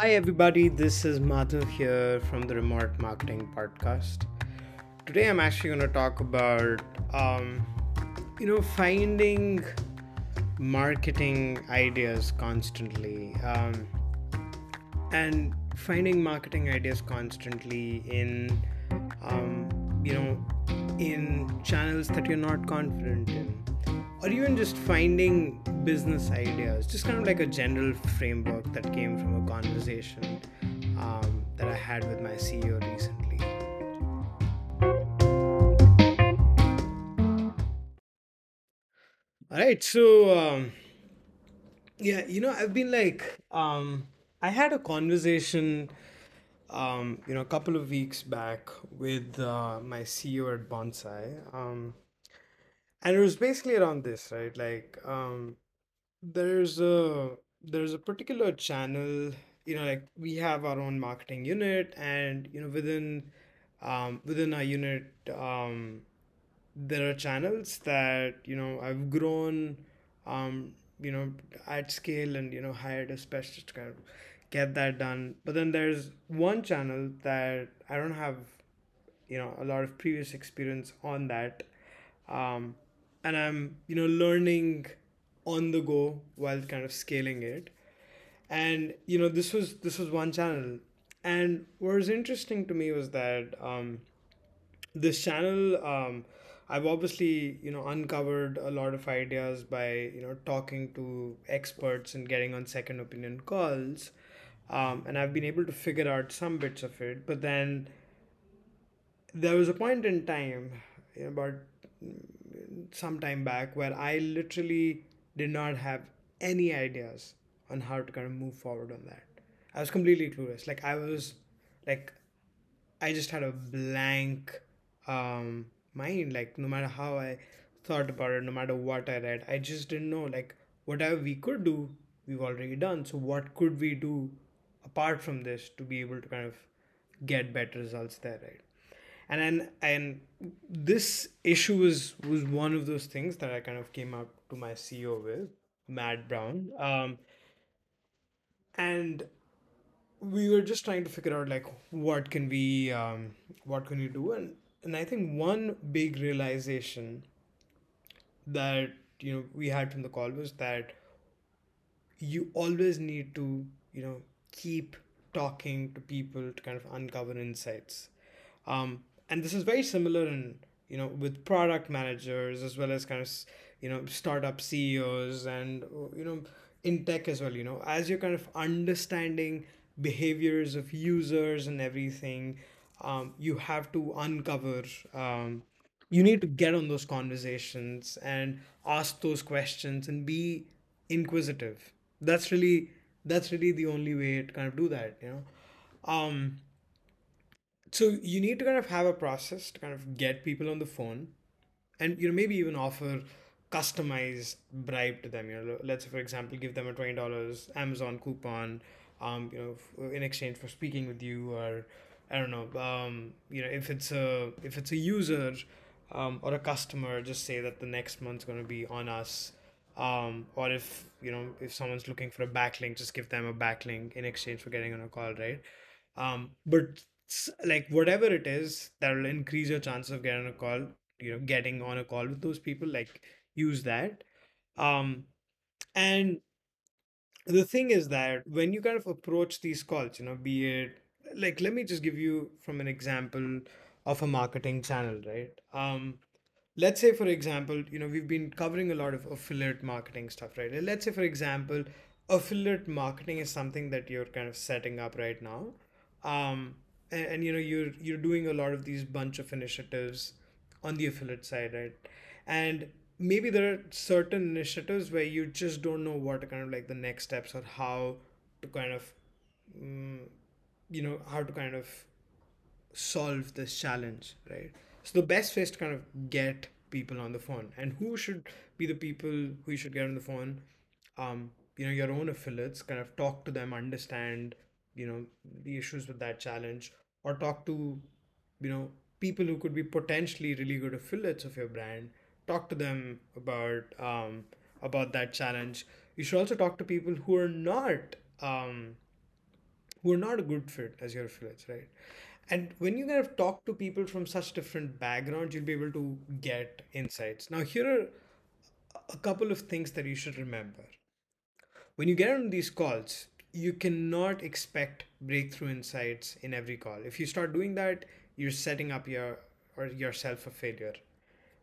Hi, everybody. This is Madhu here from the Remote Marketing Podcast. Today, I'm actually going to talk about, um, you know, finding marketing ideas constantly, um, and finding marketing ideas constantly in, um, you know, in channels that you're not confident in or even just finding business ideas, just kind of like a general framework that came from a conversation um, that I had with my CEO recently. All right, so um, yeah, you know, I've been like, um, I had a conversation, um, you know, a couple of weeks back with uh, my CEO at Bonsai. Um, and it was basically around this right? Like um there's a there's a particular channel you know like we have our own marketing unit and you know within um within our unit um there are channels that you know I've grown um you know at scale and you know hired a specialist to kind of get that done. But then there's one channel that I don't have you know a lot of previous experience on that. Um, and I'm you know learning on the go while kind of scaling it. And you know this was this was one channel, and what was interesting to me was that um, this channel um, I've obviously you know uncovered a lot of ideas by you know talking to experts and getting on second opinion calls. Um, and I've been able to figure out some bits of it, but then there was a point in time you know, about some time back where I literally did not have any ideas on how to kind of move forward on that. I was completely clueless. Like I was like I just had a blank um mind. Like no matter how I thought about it, no matter what I read, I just didn't know. Like whatever we could do, we've already done. So what could we do apart from this to be able to kind of get better results there, right? And then and this issue was was one of those things that I kind of came up to my CEO with Matt Brown, um, and we were just trying to figure out like what can we um, what can we do? And and I think one big realization that you know we had from the call was that you always need to you know keep talking to people to kind of uncover insights. Um, and this is very similar in you know with product managers as well as kind of you know startup CEOs and you know in tech as well you know. As you're kind of understanding behaviors of users and everything um, you have to uncover um, you need to get on those conversations and ask those questions and be inquisitive. That's really that's really the only way to kind of do that you know. Um so you need to kind of have a process to kind of get people on the phone and you know maybe even offer customized bribe to them. You know let's say for example give them a $20 amazon coupon um you know in exchange for speaking with you or i don't know um you know if it's a if it's a user um, or a customer just say that the next month's going to be on us. Um or if you know if someone's looking for a backlink just give them a backlink in exchange for getting on a call right? Um but like whatever it is that will increase your chance of getting a call you know getting on a call with those people like use that. Um and the thing is that when you kind of approach these calls you know be it like let me just give you from an example of a marketing channel right? Um let's say for example you know we've been covering a lot of affiliate marketing stuff right? Let's say for example affiliate marketing is something that you're kind of setting up right now. Um and, and you know you're you're doing a lot of these bunch of initiatives on the affiliate side right? And maybe there are certain initiatives where you just don't know what kind of like the next steps or how to kind of um, you know how to kind of solve this challenge right? So the best way is to kind of get people on the phone. And who should be the people who you should get on the phone? Um you know your own affiliates kind of talk to them understand you know the issues with that challenge or talk to you know people who could be potentially really good affiliates of your brand talk to them about um, about that challenge you should also talk to people who are not um, who are not a good fit as your affiliates, right? And when you kind of talk to people from such different backgrounds, you'll be able to get insights. Now, here are a couple of things that you should remember. When you get on these calls, you cannot expect breakthrough insights in every call. If you start doing that, you're setting up your or yourself a failure.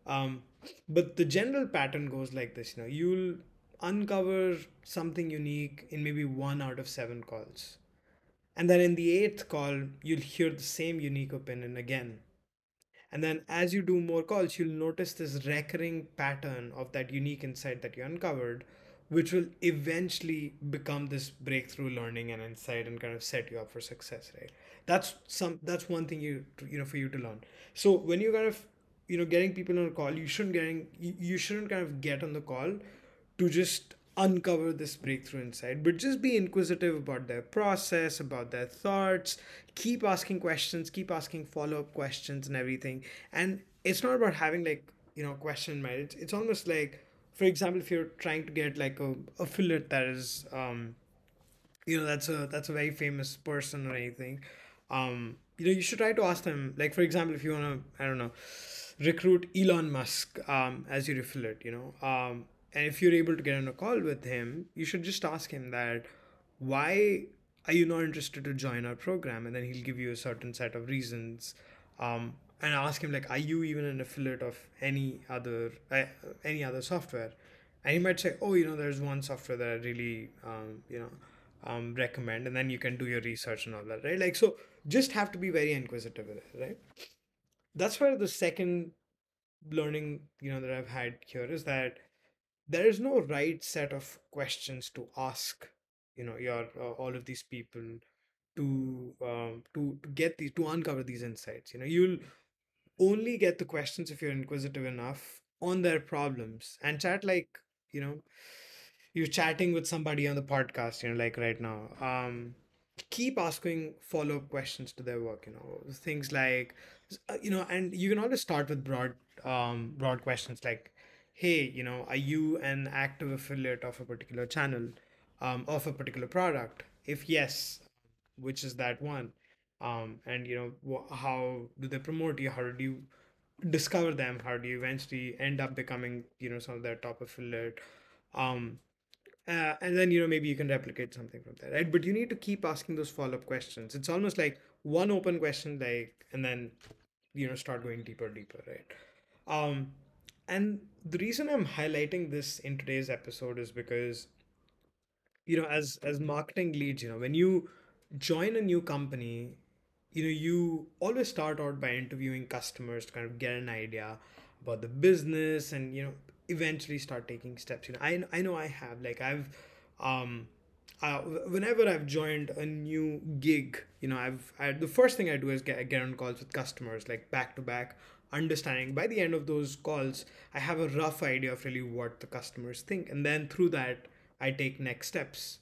Um, but the general pattern goes like this: you know, you'll uncover something unique in maybe one out of seven calls, and then in the eighth call, you'll hear the same unique opinion again. And then as you do more calls, you'll notice this recurring pattern of that unique insight that you uncovered, which will eventually become this breakthrough learning and insight and kind of set you up for success, right? That's some that's one thing you you know for you to learn. So when you kind of you know getting people on a call, you shouldn't getting you, shouldn't kind of get on the call to just uncover this breakthrough insight, but just be inquisitive about their process, about their thoughts, keep asking questions, keep asking follow up questions and everything. And it's not about having like, you know, question in mind. It's, it's almost like, for example, if you're trying to get like a affiliate that is, um, you know, that's a that's a very famous person or anything, um, you know, you should try to ask them. Like, for example, if you want to, I don't know, recruit Elon Musk um, as your affiliate, you know, um, and if you're able to get on a call with him, you should just ask him that why are you not interested to join our program? And then he'll give you a certain set of reasons. Um, and ask him like, are you even an affiliate of any other uh, any other software? And he might say, oh, you know, there's one software that I really, um, you know, um, recommend, and then you can do your research and all that, right? Like, so just have to be very inquisitive with it, right? That's where the second learning, you know, that I've had here is that there is no right set of questions to ask you know your uh, all of these people to um, to to get these to uncover these insights you know you'll only get the questions if you're inquisitive enough on their problems and chat like you know you're chatting with somebody on the podcast you know like right now um keep asking follow-up questions to their work you know things like uh, you know and you can always start with broad um broad questions like hey, you know, are you an active affiliate of a particular channel, um, of a particular product? If yes, which is that one? Um, and you know, how do they promote you? How do you discover them? How do you eventually end up becoming, you know, some of their top affiliate? Um, uh, and then you know maybe you can replicate something from there, right? But you need to keep asking those follow up questions. It's almost like one open question, like, and then you know start going deeper, deeper, right? Um, and the reason i'm highlighting this in today's episode is because you know as as marketing leads you know when you join a new company you know you always start out by interviewing customers to kind of get an idea about the business and you know eventually start taking steps. You know i, I know i have like i've um uh, whenever I've joined a new gig, you know, I've I, the first thing I do is get, get on calls with customers, like back to back, understanding by the end of those calls i have a rough idea of really what the customers think. And then through that i take next steps.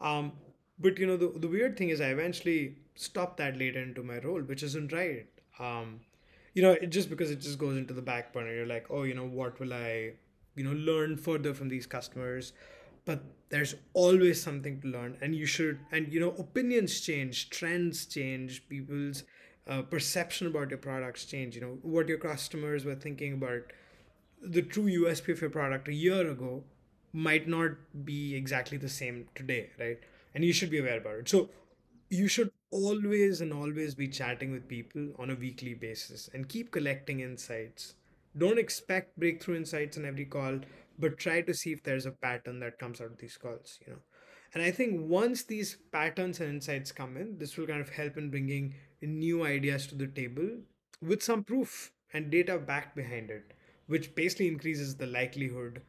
Um, but you know the, the weird thing is i eventually stopped that later into my role which isn't right. Um, you know it just because it just goes into the back burner you're like oh you know what will i you know learn further from these customers? But there's always something to learn and you should and you know opinions change trends change people's uh, perception about your products change. You know what your customers were thinking about the true usp of your product a year ago might not be exactly the same today right? And you should be aware about it. So you should always and always be chatting with people on a weekly basis and keep collecting insights. Don't expect breakthrough insights in every call but try to see if there's a pattern that comes out of these calls you know. And i think once these patterns and insights come in this will kind of help in bringing new ideas to the table with some proof and data backed behind it, which basically increases the likelihood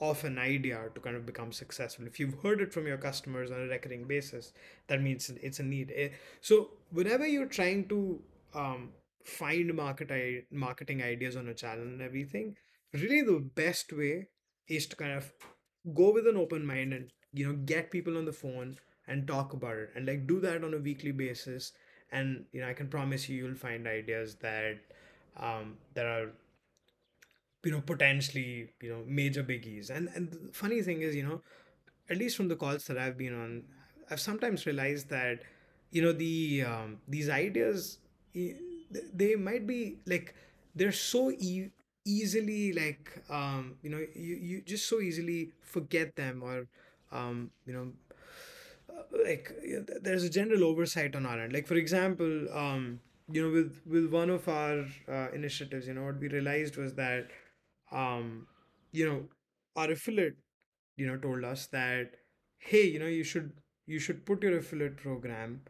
of an idea to kind of become successful. If you've heard it from your customers on a recurring basis, that means it's a need. Eh, so whenever you're trying to um, find market marketing ideas on a channel and everything, really the best way is to kind of go with an open mind and you know get people on the phone and talk about it and like do that on a weekly basis and you know i can promise you you'll find ideas that um, that are you know potentially you know major biggies. And and the funny thing is you know at least from the calls that i've been on i've sometimes realized that you know the um, these ideas they might be like they're so e- easily like um, you know you, you just so easily forget them or um, you know uh, like there's a general oversight on our end. Like for example um, you know with with one of our uh, initiatives you know what we realized was that um, you know our affiliate you know told us that hey you know you should you should put your affiliate program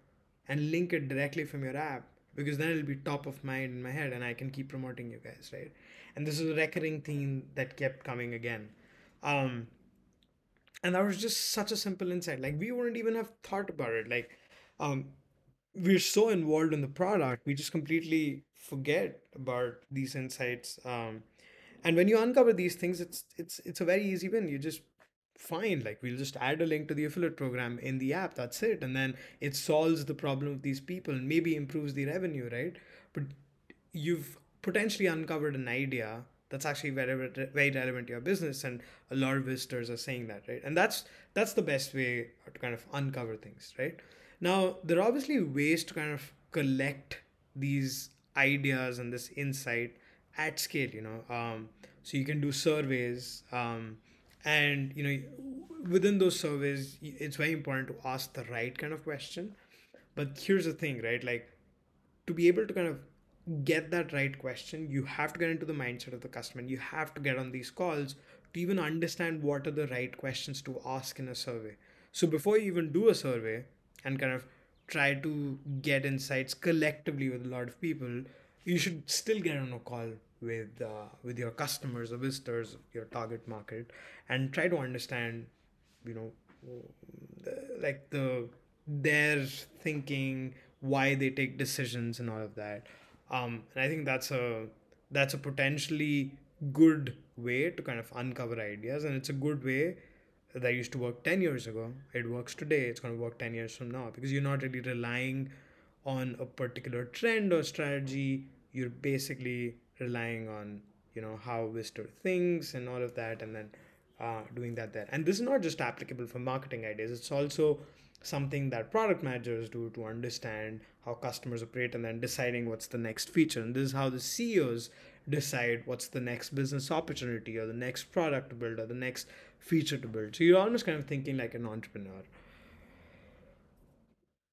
and link it directly from your app because then it'll be top of mind in my head and i can keep promoting you guys right? And this is a recurring theme that kept coming again. Um and that was just such a simple insight. Like we wouldn't even have thought about it. Like um we're so involved in the product we just completely forget about these insights um and when you uncover these things it's it's it's a very easy win. You just fine like we'll just add a link to the affiliate program in the app that's it. And then it solves the problem of these people and maybe improves the revenue right? But you've potentially uncovered an idea that's actually very very relevant to your business and a lot of visitors are saying that right? And that's that's the best way to kind of uncover things right? Now there are obviously ways to kind of collect these ideas and this insight at scale you know um, so you can do surveys um, and you know within those surveys it's very important to ask the right kind of question but here's the thing right like to be able to kind of get that right question, you have to get into the mindset of the customer. And you have to get on these calls to even understand what are the right questions to ask in a survey. So before you even do a survey and kind of try to get insights collectively with a lot of people, you should still get on a call with uh, with your customers or visitors, your target market, and try to understand, you know, the- like the their thinking, why they take decisions, and all of that um, and I think that's a that's a potentially good way to kind of uncover ideas, and it's a good way that used to work 10 years ago. It works today, it's going to work 10 years from now because you're not really relying on a particular trend or strategy. You're basically relying on, you know, how Visitor thinks and all of that, and then uh, doing that there. And this is not just applicable for marketing ideas, it's also something that product managers do to understand how customers operate and then deciding what's the next feature. And this is how the CEOs decide what's the next business opportunity or the next product to build or the next feature to build. So you're almost kind of thinking like an entrepreneur.